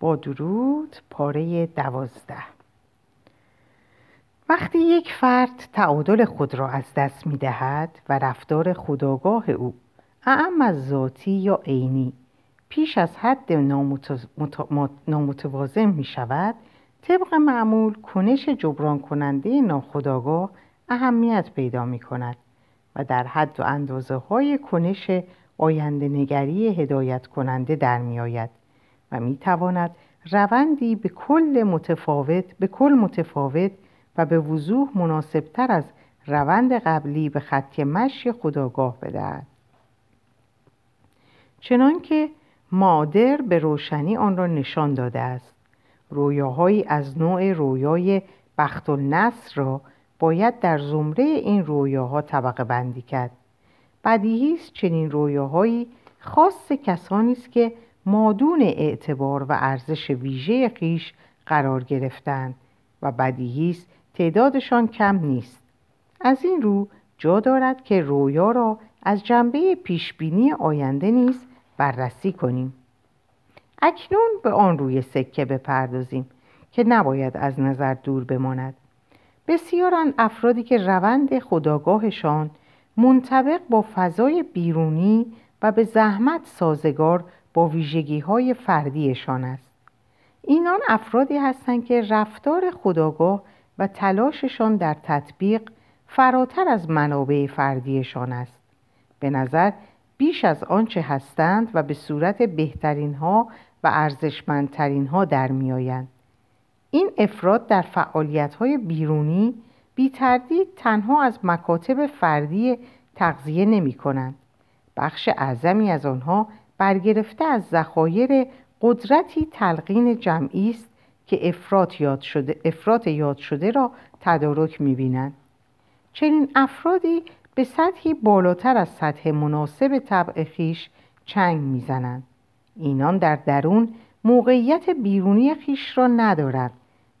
با درود پاره دوازده. وقتی یک فرد تعادل خود را از دست می دهد و رفتار خداگاه او اعم از ذاتی یا عینی پیش از حد نامتوازن می شود طبق معمول کنش جبران کننده ناخداگاه اهمیت پیدا می کند و در حد و اندازه های کنش آینده نگری هدایت کننده در می آید و می تواند روندی به کل متفاوت به کل متفاوت و به وضوح مناسبتر از روند قبلی به خط مشی خداگاه بدهد. چنانکه مادر به روشنی آن را نشان داده است. رویاهایی از نوع رویای بخت النصر را باید در زمره این رویاها طبقه بندی کرد. بدیهی است چنین رویاهایی خاص کسانی است که مادون اعتبار و ارزش ویژه خیش قرار گرفتند و بدیهی است تعدادشان کم نیست. از این رو جا دارد که رویا را از جنبه پیشبینی آینده نیز بررسی کنیم. اکنون به آن روی سکه بپردازیم که نباید از نظر دور بماند. بسیارند افرادی که روند خداگاهشان منطبق با فضای بیرونی و به زحمت سازگار با ویژگی های فردیشان است اینان افرادی هستند که رفتار خداگاه و تلاششان در تطبیق فراتر از منابع فردیشان است به نظر بیش از آنچه هستند و به صورت بهترین ها و ارزشمندترین ها در می آیند. این افراد در فعالیت های بیرونی بی تردید تنها از مکاتب فردی تغذیه نمی کنند. بخش اعظمی از آنها برگرفته از ذخایر قدرتی تلقین جمعی است که افراد یاد شده, افراد یاد شده را تدارک می بینند. چنین افرادی به سطحی بالاتر از سطح مناسب طبع خیش چنگ می‌زنند اینان در درون موقعیت بیرونی خیش را ندارند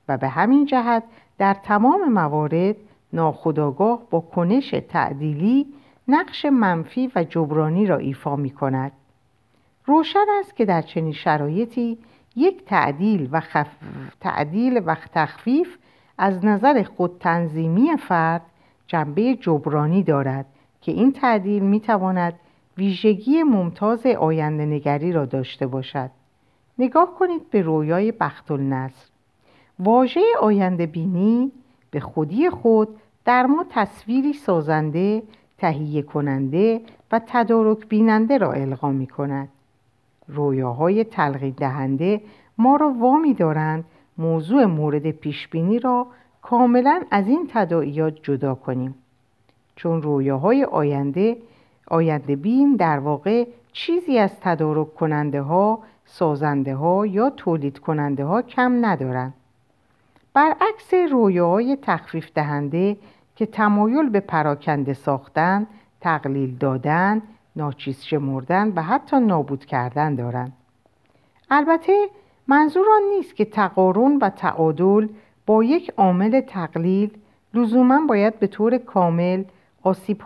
و به همین جهت در تمام موارد ناخداگاه با کنش تعدیلی نقش منفی و جبرانی را ایفا می کند. روشن است که در چنین شرایطی یک تعدیل و, خف... تعدیل و تخفیف از نظر خود تنظیمی فرد جنبه جبرانی دارد که این تعدیل می تواند ویژگی ممتاز آینده نگری را داشته باشد. نگاه کنید به رویای بخت النصر. واژه آینده بینی به خودی خود در ما تصویری سازنده تهیه کننده و تدارک بیننده را القا می کند رویاهای تلقی دهنده ما را وامی دارند موضوع مورد پیشبینی را کاملا از این تداعیات جدا کنیم. چون رویاهای آینده آینده بین در واقع چیزی از تدارک کننده ها سازنده ها یا تولید کننده ها کم ندارند. برعکس رویاهای تخفیف دهنده که تمایل به پراکنده ساختن تقلیل دادن ناچیز شمردن و حتی نابود کردن دارند البته منظور آن نیست که تقارن و تعادل با یک عامل تقلیل لزوما باید به طور کامل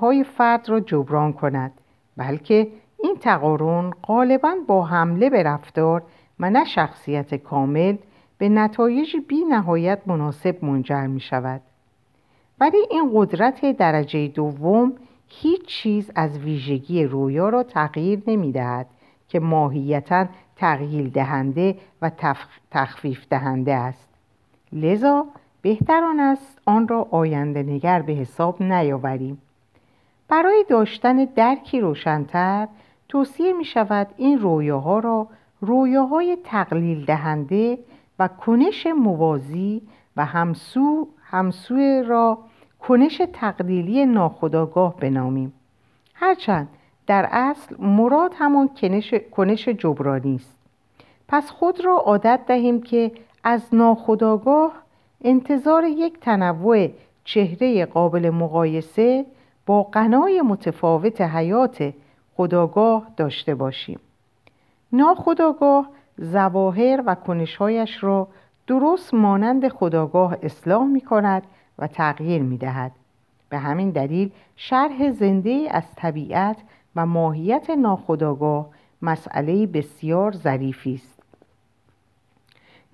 های فرد را جبران کند بلکه این تقارن غالبا با حمله به رفتار و نه شخصیت کامل به نتایج بی نهایت مناسب منجر می شود ولی این قدرت درجه دوم هیچ چیز از ویژگی رویا را تغییر نمی دهد که ماهیتا تغییر دهنده و تخفیف دهنده است. لذا بهتر آن است آن را آینده نگر به حساب نیاوریم. برای داشتن درکی روشنتر توصیه می شود این رویاها را رویاهای تقلیل دهنده و کنش موازی و همسو همسو را کنش تقلیلی ناخداگاه بنامیم. هرچند در اصل مراد همان کنش, جبرانی است. پس خود را عادت دهیم که از ناخداگاه انتظار یک تنوع چهره قابل مقایسه با قنای متفاوت حیات خداگاه داشته باشیم. ناخداگاه زواهر و کنشهایش را درست مانند خداگاه اصلاح می کند و تغییر می دهد. به همین دلیل شرح زنده از طبیعت و ماهیت ناخداگاه مسئله بسیار ظریفی است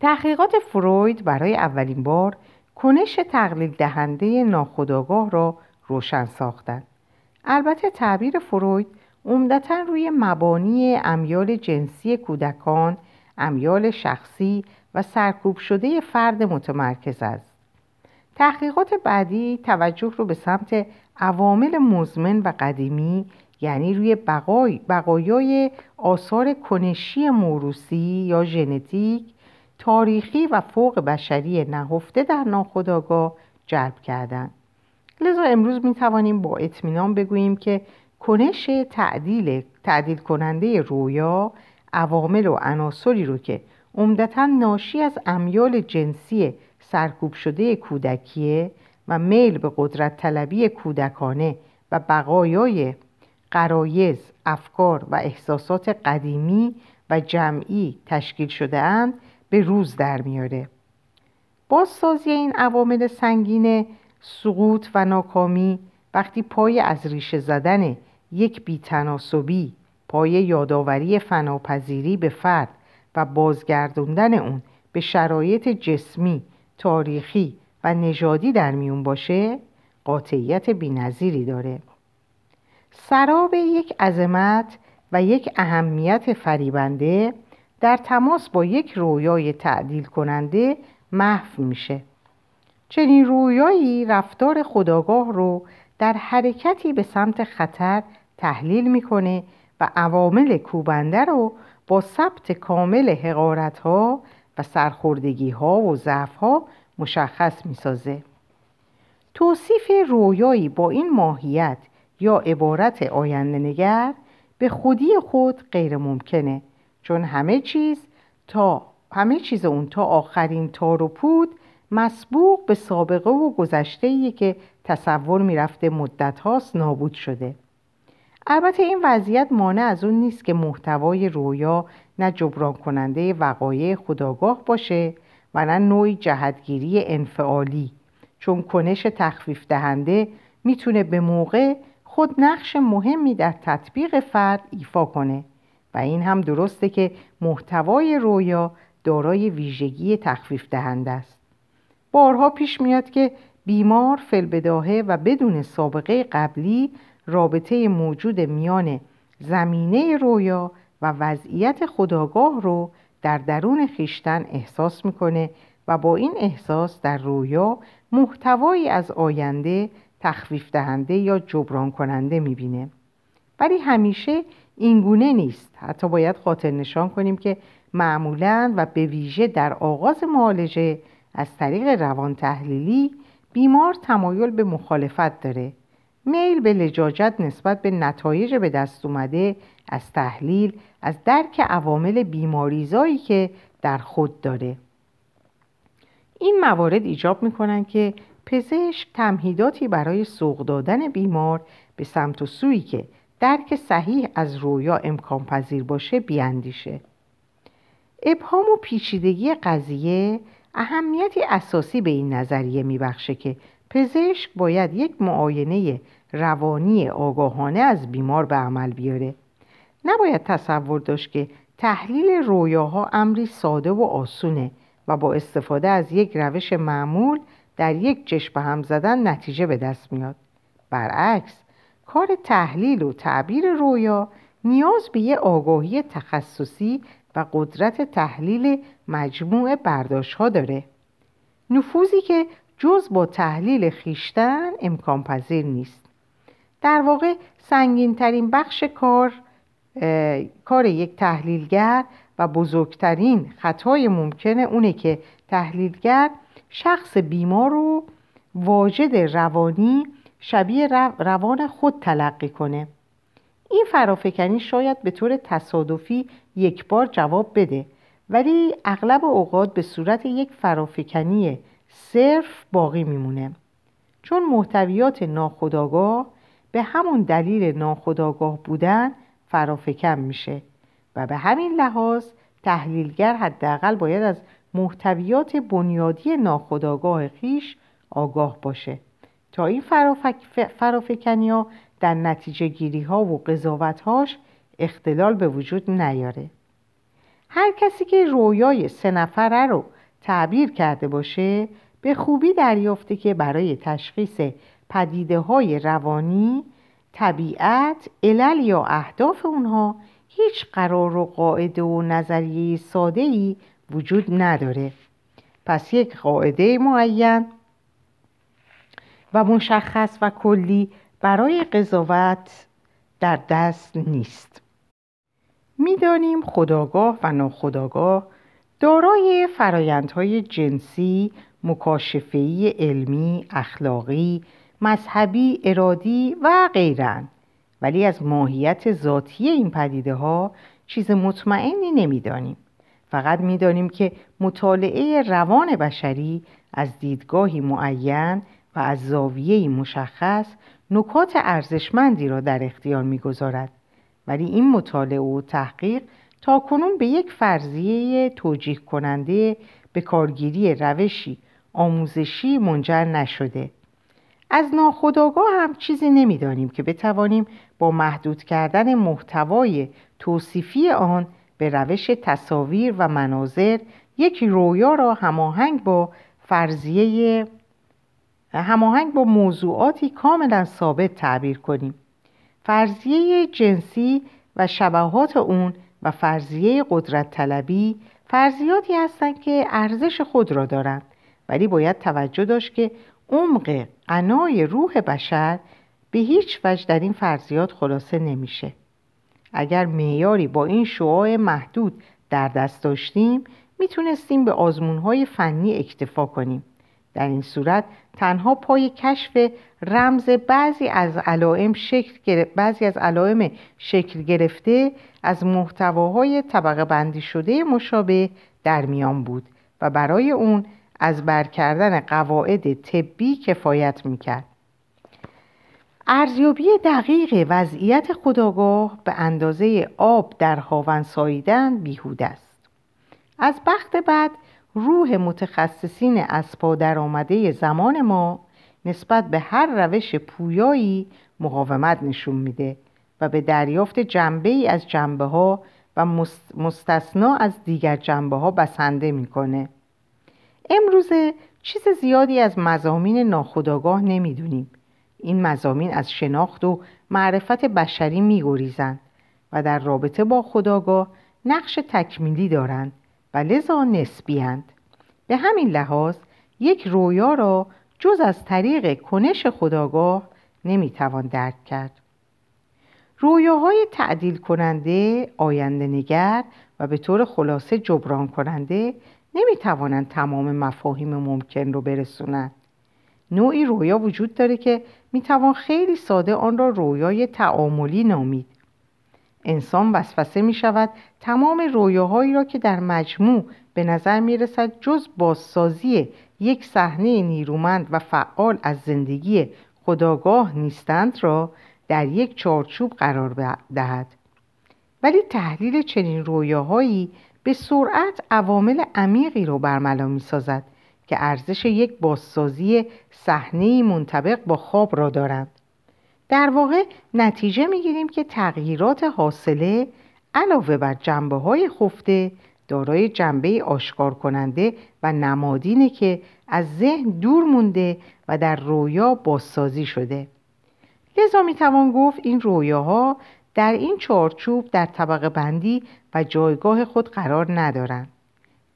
تحقیقات فروید برای اولین بار کنش تقلیل دهنده ناخودآگاه را روشن ساختند. البته تعبیر فروید عمدتا روی مبانی امیال جنسی کودکان، امیال شخصی و سرکوب شده فرد متمرکز است. تحقیقات بعدی توجه رو به سمت عوامل مزمن و قدیمی یعنی روی بقای بقایای آثار کنشی موروسی یا ژنتیک تاریخی و فوق بشری نهفته در ناخودآگاه جلب کردند لذا امروز می توانیم با اطمینان بگوییم که کنش تعدیل تعدیل کننده رویا عوامل و عناصری رو که عمدتا ناشی از امیال جنسی سرکوب شده کودکیه و میل به قدرت طلبی کودکانه و بقایای قرایز، افکار و احساسات قدیمی و جمعی تشکیل شده اند به روز در میاره. بازسازی این عوامل سنگین سقوط و ناکامی وقتی پای از ریشه زدن یک بیتناسبی پای یادآوری فناپذیری به فرد و بازگردوندن اون به شرایط جسمی، تاریخی و نژادی در میون باشه قاطعیت بینظیری داره. سراب یک عظمت و یک اهمیت فریبنده در تماس با یک رویای تعدیل کننده محو میشه. چنین رویایی رفتار خداگاه رو در حرکتی به سمت خطر تحلیل می‌کنه و عوامل کوبنده رو با ثبت کامل حقارت ها و سرخوردگی ها و ضعف ها مشخص می‌سازه. توصیف رویایی با این ماهیت یا عبارت آینده نگر به خودی خود غیر ممکنه چون همه چیز تا همه چیز اون تا آخرین تار و پود مسبوق به سابقه و گذشته که تصور می‌رفته مدت هاست نابود شده. البته این وضعیت مانع از اون نیست که محتوای رویا نه جبران کننده وقایع خداگاه باشه و نه نوعی جهتگیری انفعالی. چون کنش تخفیف دهنده می‌تونه به موقع خود نقش مهمی در تطبیق فرد ایفا کنه و این هم درسته که محتوای رویا دارای ویژگی تخفیف دهنده است. بارها پیش میاد که بیمار فلبداهه و بدون سابقه قبلی رابطه موجود میان زمینه رویا و وضعیت خداگاه رو در درون خیشتن احساس می‌کنه و با این احساس در رویا محتوایی از آینده تخفیف دهنده یا جبران کننده می‌بینه. ولی همیشه اینگونه نیست. حتی باید خاطر نشان کنیم که معمولا و به ویژه در آغاز معالجه از طریق روان تحلیلی بیمار تمایل به مخالفت داره. میل به لجاجت نسبت به نتایج به دست اومده از تحلیل از درک عوامل بیماریزایی که در خود داره. این موارد ایجاب می‌کنن که پزشک تمهیداتی برای سوق دادن بیمار به سمت و سویی که درک صحیح از رویا امکان پذیر باشه بیاندیشه. ابهام و پیچیدگی قضیه اهمیتی اساسی به این نظریه میبخشه که پزشک باید یک معاینه روانی آگاهانه از بیمار به عمل بیاره. نباید تصور داشت که تحلیل رویاها امری ساده و آسونه و با استفاده از یک روش معمول در یک چشم هم زدن نتیجه به دست میاد. برعکس کار تحلیل و تعبیر رویا نیاز به یه آگاهی تخصصی و قدرت تحلیل مجموع برداشت ها داره. نفوذی که جز با تحلیل خیشتن امکان پذیر نیست. در واقع سنگین ترین بخش کار کار یک تحلیلگر و بزرگترین خطای ممکنه اونه که تحلیلگر شخص بیمار رو واجد روانی شبیه روان خود تلقی کنه. این فرافکنی شاید به طور تصادفی یک بار جواب بده ولی اغلب اوقات به صورت یک فرافکنی صرف باقی میمونه. چون محتویات ناخودآگاه به همون دلیل ناخودآگاه بودن فرافکن میشه و به همین لحاظ تحلیلگر حداقل باید از محتویات بنیادی ناخودآگاه خیش آگاه باشه تا این فرافکنی ها در نتیجه گیری ها و قضاوت هاش اختلال به وجود نیاره. هر کسی که رویای سه نفره رو تعبیر کرده باشه به خوبی دریافته که برای تشخیص پدیده های روانی طبیعت علل یا اهداف اونها هیچ قرار و قاعده و نظریه ساده ای وجود نداره. پس یک قاعده معین و مشخص و کلی برای قضاوت در دست نیست. می‌دانیم خداگاه و ناخداگاه دارای فرایندهای جنسی، مکاشفهی علمی، اخلاقی، مذهبی، ارادی و غیرند ولی از ماهیت ذاتی این پدیده ها چیز مطمئنی نمی‌دانیم. فقط می‌دانیم که مطالعه روان بشری از دیدگاهی معین و از زاویه مشخص نکات ارزشمندی را در اختیار می‌گذارد. ولی این مطالعه و تحقیق تا کنون به یک فرضیه توجیه کننده به کارگیری روشی آموزشی منجر نشده. از ناخودآگاه هم چیزی نمی‌دانیم که بتوانیم با محدود کردن محتوای توصیفی آن به روش تصاویر و مناظر یک رویا را هماهنگ با فرضیه هماهنگ با موضوعاتی کاملا ثابت تعبیر کنیم. فرضیه جنسی و شبهات اون و فرضیه قدرت طلبی فرضیاتی هستند که ارزش خود را دارند. ولی باید توجه داشت که عمق قنای روح بشر به هیچ وجه در این فرضیات خلاصه نمیشه. اگر معیاری با این شعاع محدود در دست داشتیم می‌تونستیم به آزمونهای فنی اکتفا کنیم. در این صورت تنها پای کشف رمز بعضی از علائم شکل بعضی از علائم شکل گرفته از محتواهای طبقه بندی شده مشابه در میان بود و برای اون از برکردن قواعد طبی کفایت می‌کرد. ارزیابی دقیق وضعیت خداگاه به اندازه آب در هاون ساییدن بیهود است. از بخت بعد روح متخصصین از در آمده زمان ما نسبت به هر روش پویایی مقاومت نشون میده و به دریافت جنبه ای از جنبه ها و مستثنا از دیگر جنبه ها بسنده می‌کنه. امروزه چیز زیادی از مزامین ناخودآگاه نمی‌دونیم. این مزامین از شناخت و معرفت بشری میگریزند و در رابطه با خداگاه نقش تکمیلی دارند و لذا نسبیند به همین لحاظ یک رویا را جز از طریق کنش خداگاه نمی‌توان درک کرد. رویاهای تعدیل کننده، آینده نگر و به طور خلاصه جبران کننده نمی‌توانند تمام مفاهیم ممکن رو برسونند. نوعی رویا وجود داره که می‌توان خیلی ساده آن را رویای تعاملی نامید. انسان وسوسه می شود تمام رویاهایی را که در مجموع به نظر می رسد جز بازسازی یک صحنه نیرومند و فعال از زندگی خداگاه نیستند را در یک چارچوب قرار دهد ولی تحلیل چنین رویاهایی به سرعت عوامل عمیقی را برملا می سازد که ارزش یک بازسازی صحنه منطبق با خواب را دارند در واقع نتیجه می گیریم که تغییرات حاصله علاوه بر جنبه های خفته دارای جنبه آشکار کننده و نمادینه که از ذهن دور مونده و در رویا بازسازی شده. لذا می توان گفت این رویاها در این چارچوب در طبقه بندی و جایگاه خود قرار ندارند.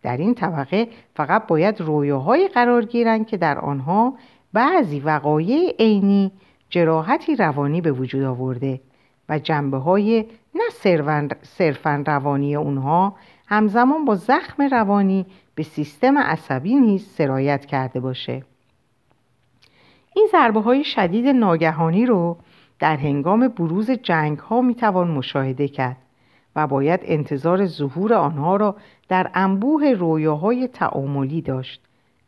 در این طبقه فقط باید رویاهایی قرار گیرند که در آنها بعضی وقایع عینی جراحتی روانی به وجود آورده و جنبه های نه صرفا روانی اونها همزمان با زخم روانی به سیستم عصبی نیز سرایت کرده باشه. این ضربه های شدید ناگهانی رو در هنگام بروز جنگ ها می توان مشاهده کرد. و باید انتظار ظهور آنها را در انبوه رویاهای تعاملی داشت.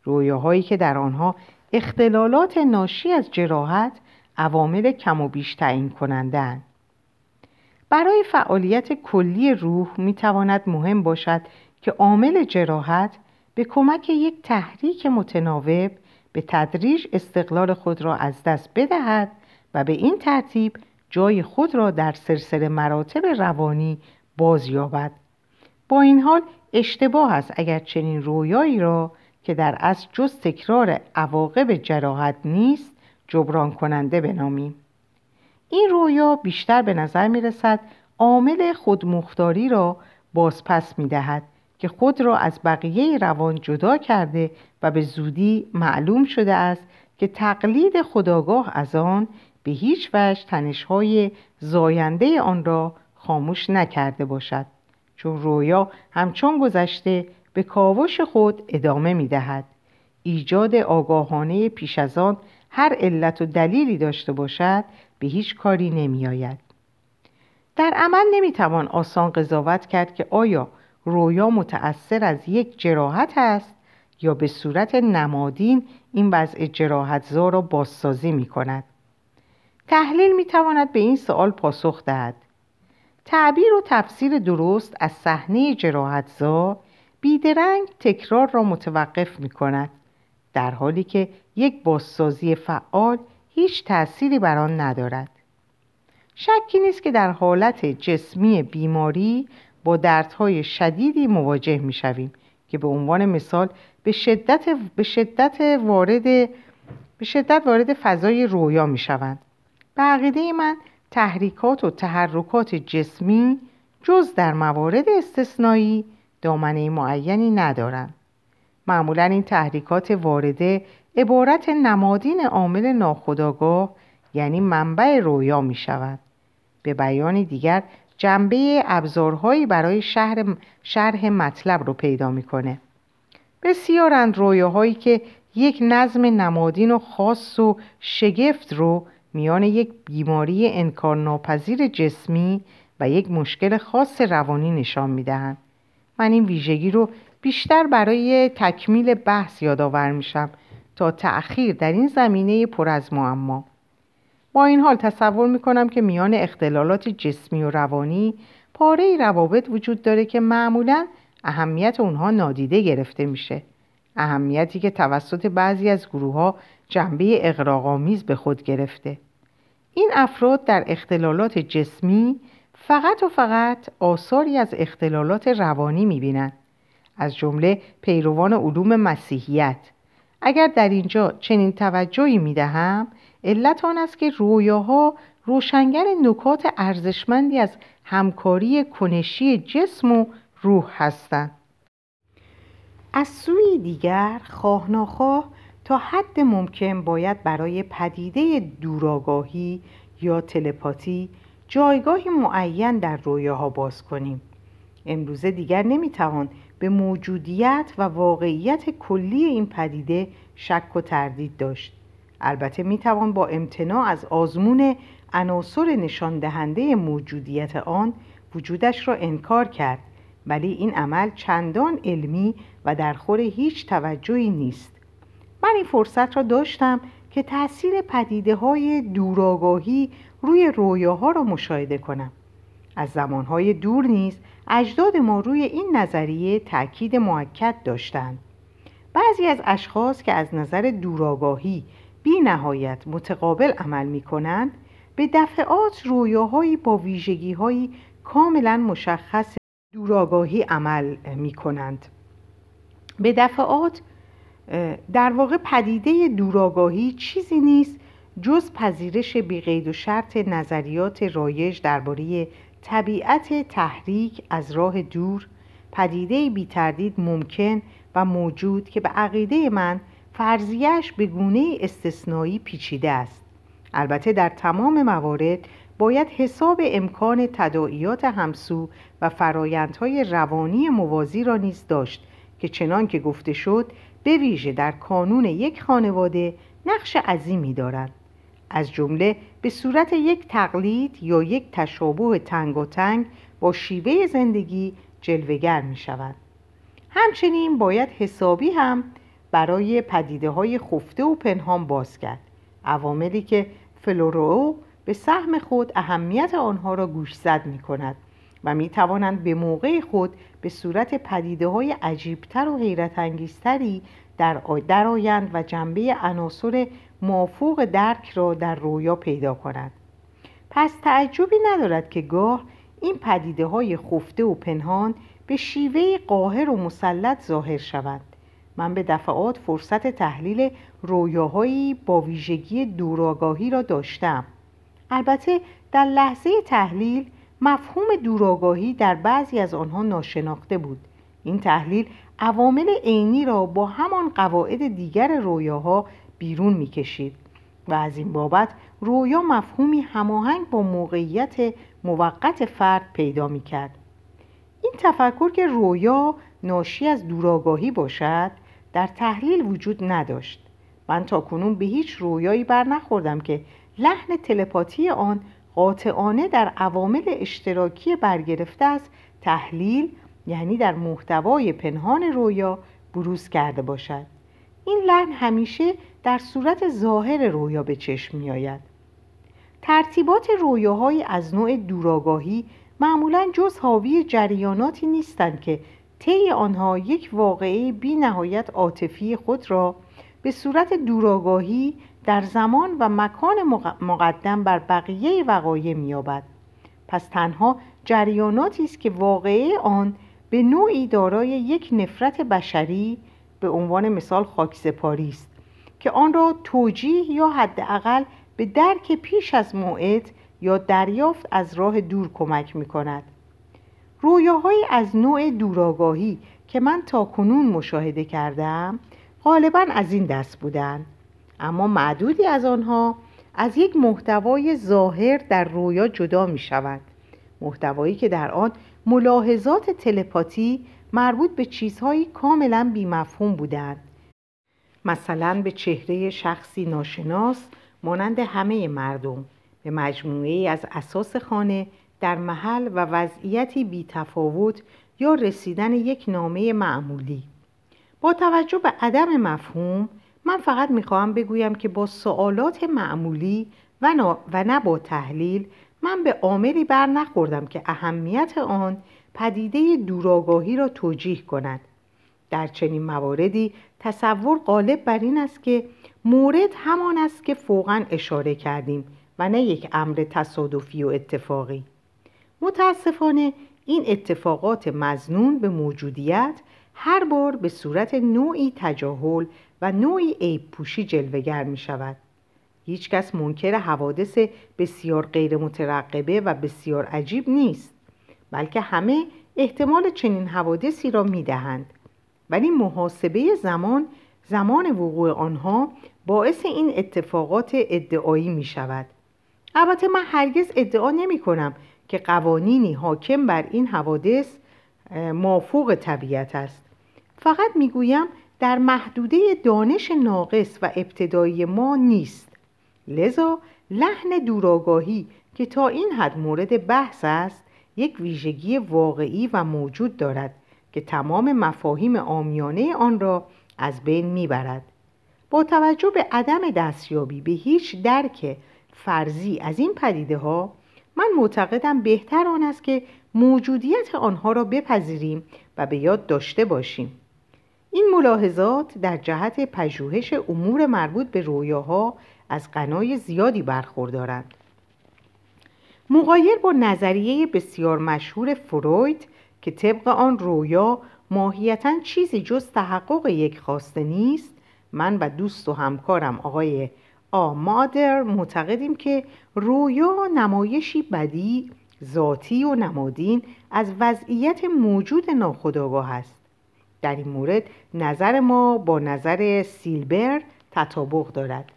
رویاهایی که در آنها اختلالات ناشی از جراحت عوامل کم و بیش تعیین کنندن برای فعالیت کلی روح می تواند مهم باشد که عامل جراحت به کمک یک تحریک متناوب به تدریج استقلال خود را از دست بدهد و به این ترتیب جای خود را در سلسله مراتب روانی باز یابد. با این حال اشتباه است اگر چنین رویایی را که در اصل جز تکرار عواقب جراحت نیست جبران کننده بنامیم. این رویا بیشتر به نظر می رسد عامل خودمختاری را بازپس می دهد که خود را از بقیه روان جدا کرده و به زودی معلوم شده است که تقلید خداگاه از آن به هیچ وجه تنشهای زاینده آن را خاموش نکرده باشد چون رویا همچون گذشته به کاوش خود ادامه می دهد. ایجاد آگاهانه پیش از آن هر علت و دلیلی داشته باشد به هیچ کاری نمی آید. در عمل نمی توان آسان قضاوت کرد که آیا رویا متأثر از یک جراحت است یا به صورت نمادین این وضع جراحتزا را بازسازی می کند. تحلیل می تواند به این سوال پاسخ دهد. تعبیر و تفسیر درست از صحنه جراحتزا بیدرنگ تکرار را متوقف می کند در حالی که یک بازسازی فعال هیچ تأثیری بر آن ندارد شکی نیست که در حالت جسمی بیماری با دردهای شدیدی مواجه می شویم که به عنوان مثال به شدت, به شدت وارد به شدت وارد فضای رویا می شوند. به عقیده من تحریکات و تحرکات جسمی جز در موارد استثنایی دامنه معینی ندارند. معمولا این تحریکات وارده عبارت نمادین عامل ناخودآگاه یعنی منبع رویا می شود. به بیان دیگر جنبه ابزارهایی برای شهر شرح مطلب رو پیدا می‌کنه. بسیارند رویاهایی که یک نظم نمادین و خاص و شگفت رو میان یک بیماری انکارناپذیر جسمی و یک مشکل خاص روانی نشان می‌دهند. من این ویژگی رو بیشتر برای تکمیل بحث یادآور میشم تا تأخیر در این زمینه پر از معما با این حال تصور می‌کنم که میان اختلالات جسمی و روانی پاره روابط وجود داره که معمولا اهمیت اونها نادیده گرفته میشه اهمیتی که توسط بعضی از گروه ها جنبه اقراغامیز به خود گرفته. این افراد در اختلالات جسمی فقط و فقط آثاری از اختلالات روانی می‌بینند. از جمله پیروان علوم مسیحیت. اگر در اینجا چنین توجهی می‌دهم علت آن است که رویاها روشنگر نکات ارزشمندی از همکاری کنشی جسم و روح هستند. از سوی دیگر خواه ناخواه تا حد ممکن باید برای پدیده دوراگاهی یا تلپاتی جایگاهی معین در رویاها باز کنیم. امروزه دیگر نمی‌توان به موجودیت و واقعیت کلی این پدیده شک و تردید داشت. البته می‌توان با امتناع از آزمون عناصر نشان دهنده موجودیت آن وجودش را انکار کرد ولی این عمل چندان علمی و در خور هیچ توجهی نیست. من این فرصت را داشتم که تاثیر پدیده های دوراگاهی روی رویاها را مشاهده کنم. از زمانهای دور نیز اجداد ما روی این نظریه تأکید معکد داشتند. بعضی از اشخاص که از نظر دوراگاهی بی نهایت متقابل عمل می کنند به دفعات رویاهایی با ویژگی کاملا مشخص دوراگاهی عمل می کنند به دفعات در واقع پدیده دوراگاهی چیزی نیست جز پذیرش بیقید و شرط نظریات رایج درباره طبیعت تحریک از راه دور. پدیده بی تردید ممکن و موجود که به عقیده من فرضیش به گونه استثنایی پیچیده است. البته در تمام موارد باید حساب امکان تداعیات همسو و فرایندهای روانی موازی را نیز داشت که چنان که گفته شد به ویژه در کانون یک خانواده نقش عظیمی دارند از جمله به صورت یک تقلید یا یک تشابه تنگ و تنگ با شیوه زندگی جلوگر می شود. همچنین باید حسابی هم برای پدیده های خفته و پنهان باز کرد. عواملی که فلورو به سهم خود اهمیت آنها را گوشزد می کند و می توانند به موقع خود به صورت پدیده های عجیبتر و حیرت انگیزتری در درآیند و جنبه عناصر مافوق درک را در رویا پیدا کند پس تعجبی ندارد که گاه این پدیده های خفته و پنهان به شیوه قاهر و مسلط ظاهر شوند. من به دفعات فرصت تحلیل رویاهایی با ویژگی دوراگاهی را داشتم. البته در لحظه تحلیل مفهوم دوراگاهی در بعضی از آنها ناشناخته بود. این تحلیل عوامل عینی را با همان قواعد دیگر رویاها بیرون می‌کشید و از این بابت رویا مفهومی هماهنگ با موقعیت موقت فرد پیدا می‌کرد. این تفکر که رویا ناشی از دوراگاهی باشد در تحلیل وجود نداشت. من تا کنون به هیچ رویایی بر نخوردم که لحن تلپاتی آن قاطعانه در عوامل اشتراکی برگرفته از تحلیل یعنی در محتوای پنهان رویا بروز کرده باشد. این لحن همیشه در صورت ظاهر رویا به چشم می آید ترتیبات رویاهایی از نوع دوراگاهی معمولا جز حاوی جریاناتی نیستند که طی آنها یک واقعه بی نهایت عاطفی خود را به صورت دوراگاهی در زمان و مکان مقدم بر بقیه وقایع مییابد. پس تنها جریاناتی است که واقعه آن به نوعی دارای یک نفرت بشری به عنوان مثال خاکسپاری است که آن را توجیه یا حداقل به درک پیش از موعد یا دریافت از راه دور کمک می کند رویاهایی از نوع دوراگاهی که من تا کنون مشاهده کردم غالبا از این دست بودند اما معدودی از آنها از یک محتوای ظاهر در رویا جدا می شود. محتوایی که در آن ملاحظات تلپاتی مربوط به چیزهایی کاملا بیمفهوم بودند. مثلا به چهره شخصی ناشناس مانند همه مردم به مجموعه از اساس خانه در محل و وضعیتی بی تفاوت یا رسیدن یک نامه معمولی. با توجه به عدم مفهوم من فقط می‌خواهم بگویم که با سوالات معمولی و, و نه با تحلیل من به عاملی بر نخوردم که اهمیت آن پدیده دوراگاهی را توجیه کند. در چنین مواردی تصور غالب بر این است که مورد همان است که فوقا اشاره کردیم و نه یک امر تصادفی و اتفاقی. متاسفانه این اتفاقات مزنون به موجودیت هر بار به صورت نوعی تجاهل و نوعی عیب پوشی جلوگر می شود هیچکس منکر حوادث بسیار غیر مترقبه و بسیار عجیب نیست بلکه همه احتمال چنین حوادثی را می دهند ولی محاسبه زمان زمان وقوع آنها باعث این اتفاقات ادعایی می شود البته من هرگز ادعا نمی کنم که قوانینی حاکم بر این حوادث مافوق طبیعت است. فقط می گویم در محدوده دانش ناقص و ابتدایی ما نیست. لذا لحن دوراگاهی که تا این حد مورد بحث است یک ویژگی واقعی و موجود دارد که تمام مفاهیم آمیانه آن را از بین می‌برد. با توجه به عدم دستیابی به هیچ درک فرضی از این پدیده ها من معتقدم بهتر آن است که موجودیت آنها را بپذیریم و به یاد داشته باشیم. این ملاحظات در جهت پژوهش امور مربوط به رویاها از غنای زیادی برخوردارند. مقایر با نظریه بسیار مشهور فروید که طبق آن رویا ماهیتا چیزی جز تحقق یک خواسته نیست من و دوست و همکارم آقای آ. مادر معتقدیم که رویا نمایشی بدی ذاتی و نمادین از وضعیت موجود ناخودآگاه است. در این مورد نظر ما با نظر سیلبر تطابق دارد.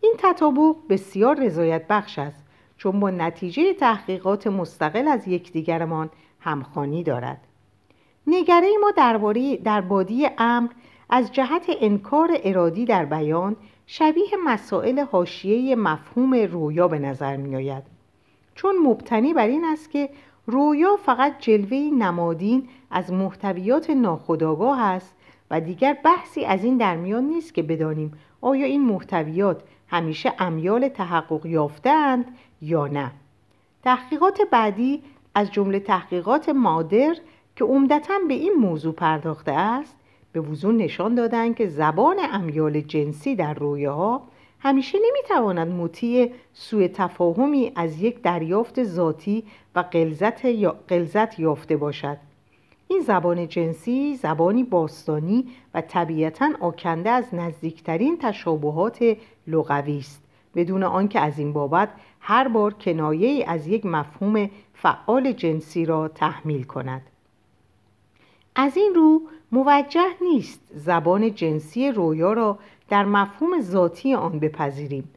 این تطابق بسیار رضایت بخش است چون با نتیجه تحقیقات مستقل از یکدیگرمان همخوانی دارد. نگره ما درباره در بادی امر از جهت انکار ارادی در بیان شبیه مسائل حاشیه مفهوم رویا به نظر می آید چون مبتنی بر این است که رویا فقط جلوه نمادین از محتویات ناخودآگاه است و دیگر بحثی از این در میان نیست که بدانیم آیا این محتویات همیشه امیال تحقق یافتند یا نه. تحقیقات بعدی از جمله تحقیقات مادر که عمدتا به این موضوع پرداخته است به وضوح نشان دادند که زبان امیال جنسی در رویاها همیشه نمی‌تواند مطیع سوء تفاهمی از یک دریافت ذاتی و قلزت, یا قلزت یافته باشد. این زبان جنسی زبانی باستانی و طبیعتا آکنده از نزدیکترین تشابهات لغوی است. بدون آنکه از این بابت هر بار کنایه از یک مفهوم فعال جنسی را تحمیل کند. از این رو موجه نیست زبان جنسی رویا را در مفهوم ذاتی آن بپذیریم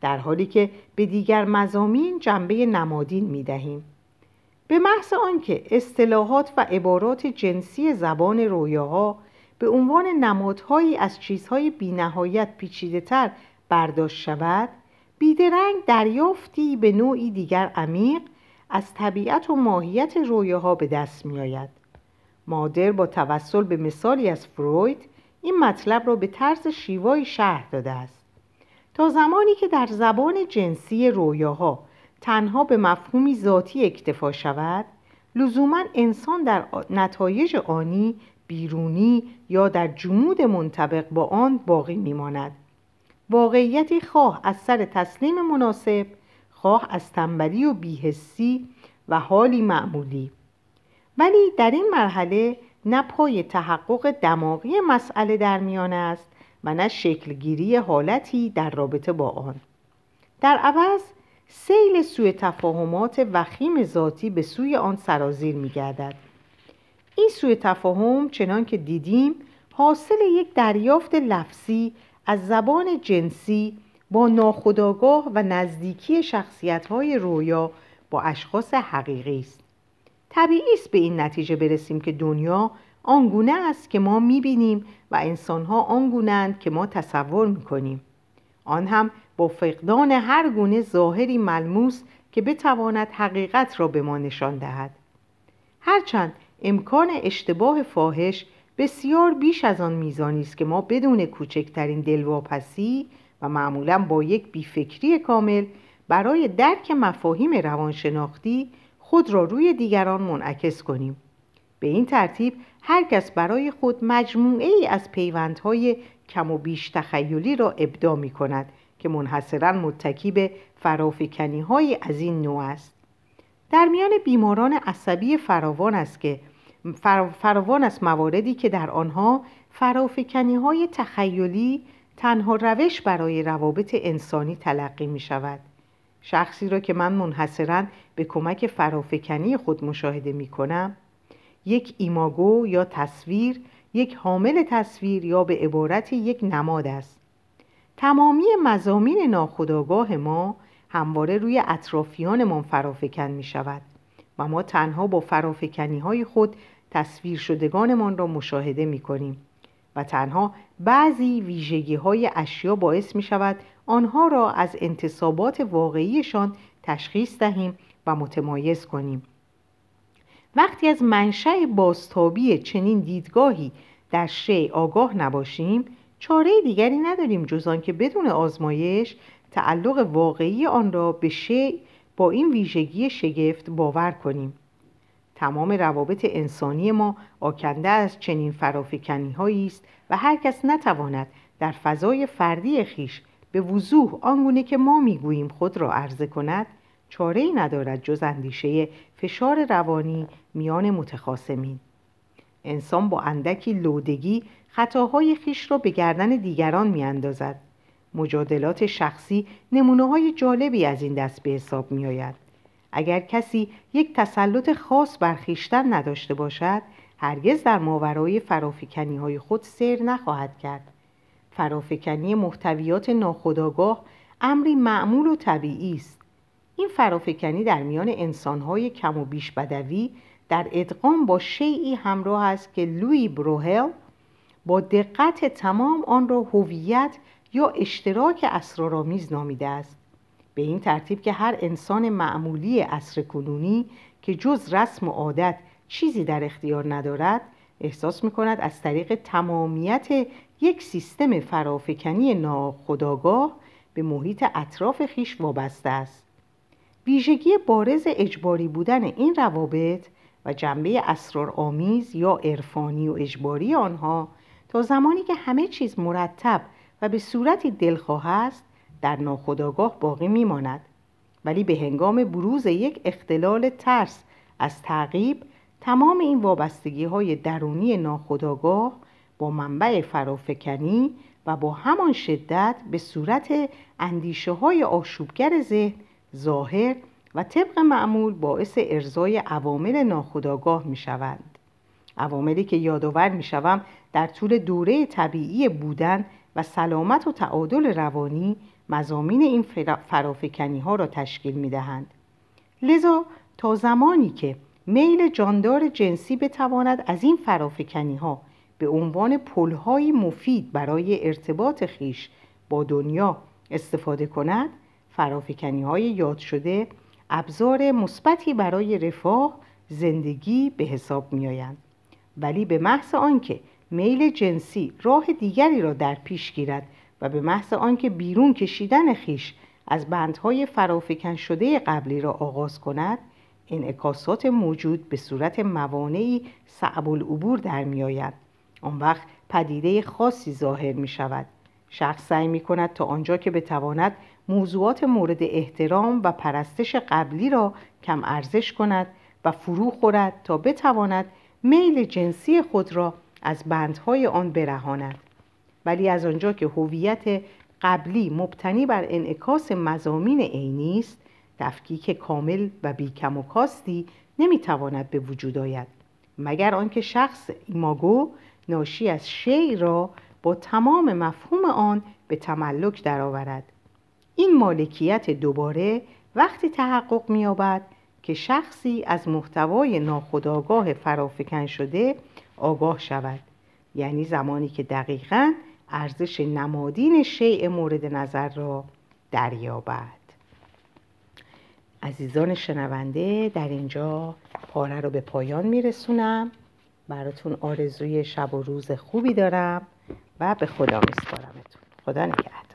در حالی که به دیگر مزامین جنبه نمادین می دهیم. به محض آنکه اصطلاحات و عبارات جنسی زبان رویاها به عنوان نمادهایی از چیزهای بینهایت پیچیده تر برداشت شود بیدرنگ دریافتی به نوعی دیگر عمیق از طبیعت و ماهیت رویاها به دست می آید. مادر با توسل به مثالی از فروید این مطلب را به طرز شیوایی شرح داده است تا زمانی که در زبان جنسی رویاها تنها به مفهومی ذاتی اکتفا شود لزوما انسان در نتایج آنی بیرونی یا در جمود منطبق با آن باقی میماند. واقعیتی خواه از سر تسلیم مناسب خواه از تنبلی و بیهسی و حالی معمولی. ولی در این مرحله نه پای تحقق دماغی مسئله در میان است و نه شکلگیری حالتی در رابطه با آن. در عوض سیل سوی تفاهمات وخیم ذاتی به سوی آن سرازیر می گردد. این سوی تفاهم چنان که دیدیم حاصل یک دریافت لفظی از زبان جنسی با ناخداگاه و نزدیکی شخصیت های رویا با اشخاص حقیقی است. طبیعی است به این نتیجه برسیم که دنیا آنگونه است که ما می‌بینیم و انسانها آنگونند که ما تصور می‌کنیم آن هم با فقدان هر گونه ظاهری ملموس که بتواند حقیقت را به ما نشان دهد. هرچند امکان اشتباه فاحش بسیار بیش از آن میزانی است که ما بدون کوچکترین دلواپسی و معمولا با یک بیفکری کامل برای درک مفاهیم روانشناختی خود را روی دیگران منعکس کنیم. به این ترتیب هر کس برای خود مجموعه ای از پیوندهای کم و بیش تخیلی را ابدا می کند که منحصرا متکی به فرافکنی های از این نوع است. در میان بیماران عصبی فراوان است که فراوان است مواردی که در آنها فرافکنی های تخیلی تنها روش برای روابط انسانی تلقی می شود شخصی را که من منحصرا به کمک فرافکنی خود مشاهده می کنم یک ایماگو یا تصویر یک حامل تصویر یا به عبارت یک نماد است. تمامی مزامین ناخودآگاه ما همواره روی اطرافیانمان فرافکن می شود و ما تنها با فرافکنی های خود تصویر شدگانمان را مشاهده می کنیم و تنها بعضی ویژگی های اشیا باعث می شود آنها را از انتصابات واقعیشان تشخیص دهیم و متمایز کنیم. وقتی از منشأ بازتابی چنین دیدگاهی در شی آگاه نباشیم چاره دیگری نداریم جز آنکه بدون آزمایش تعلق واقعی آن را به شی با این ویژگی شگفت باور کنیم. تمام روابط انسانی ما آکنده از چنین فرافکنی است و هر کس نتواند در فضای فردی خیش به وضوح آنگونه که ما می‌گوییم خود را عرضه کند چاره ای ندارد جز اندیشه فشار روانی میان متخاسمین انسان با اندکی لودگی خطاهای خیش را به گردن دیگران میاندازد. مجادلات شخصی نمونه های جالبی از این دست به حساب می آید. اگر کسی یک تسلط خاص بر خیشتن نداشته باشد هرگز در ماورای فرافکنی های خود سیر نخواهد کرد. فرافکنی محتویات ناخودآگاه امری معمول و طبیعی است. این فرافکنی در میان انسانهای کم و بیش بدوی در ادغام با شیعی همراه است که لوی بروهل با دقت تمام آن را هویت یا اشتراک اسرارآمیز نامیده است. به این ترتیب که هر انسان معمولی عصر کنونی که جز رسم و عادت چیزی در اختیار ندارد احساس می کند از طریق تمامیت یک سیستم فرافکنی ناخداگاه به محیط اطراف خیش وابسته است. ویژگی بارز اجباری بودن این روابط و جنبه اسرارآمیز یا عرفانی و اجباری آنها تا زمانی که همه چیز مرتب و به صورتی دلخواه است در ناخودآگاه باقی میماند. ولی به هنگام بروز یک اختلال ترس از تعقیب تمام این وابستگی های درونی ناخودآگاه با منبع فرافکنی و با همان شدت به صورت اندیشه های آشوبگر ذهن ظاهر و طبق معمول باعث ارزای عوامل ناخودآگاه می شوند. عواملی که یادآور می شوم در طول دوره طبیعی بودن و سلامت و تعادل روانی مزامین این فرافکنی ها را تشکیل می دهند. لذا تا زمانی که میل جاندار جنسی بتواند از این فرافکنی ها به عنوان پلهایی مفید برای ارتباط خیش با دنیا استفاده کند فرافکنی های یاد شده ابزار مثبتی برای رفاه زندگی به حساب می آیند. ولی به محض آنکه میل جنسی راه دیگری را در پیش گیرد و به محض آنکه بیرون کشیدن خیش از بندهای فرافکن شده قبلی را آغاز کند انعکاسات موجود به صورت موانعی صعب العبور در می آید. آن وقت پدیده خاصی ظاهر می شود شخص سعی می کند تا آنجا که بتواند موضوعات مورد احترام و پرستش قبلی را کم ارزش کند و فرو خورد تا بتواند میل جنسی خود را از بندهای آن برهاند. ولی از آنجا که هویت قبلی مبتنی بر انعکاس مزامین عینی است تفکیک کامل و بیکم و کاستی نمی‌تواند به وجود آید. مگر آنکه شخص ایماگو ناشی از شی را با تمام مفهوم آن به تملک درآورد. این مالکیت دوباره وقتی تحقق مییابد که شخصی از محتوای ناخودآگاه فرافکن شده آگاه شود. یعنی زمانی که دقیقا ارزش نمادین شیء مورد نظر را دریابد. عزیزان شنونده در اینجا پاره رو به پایان میرسونم. براتون آرزوی شب و روز خوبی دارم. و به خدا میسپارمتون. خدا نگهدار.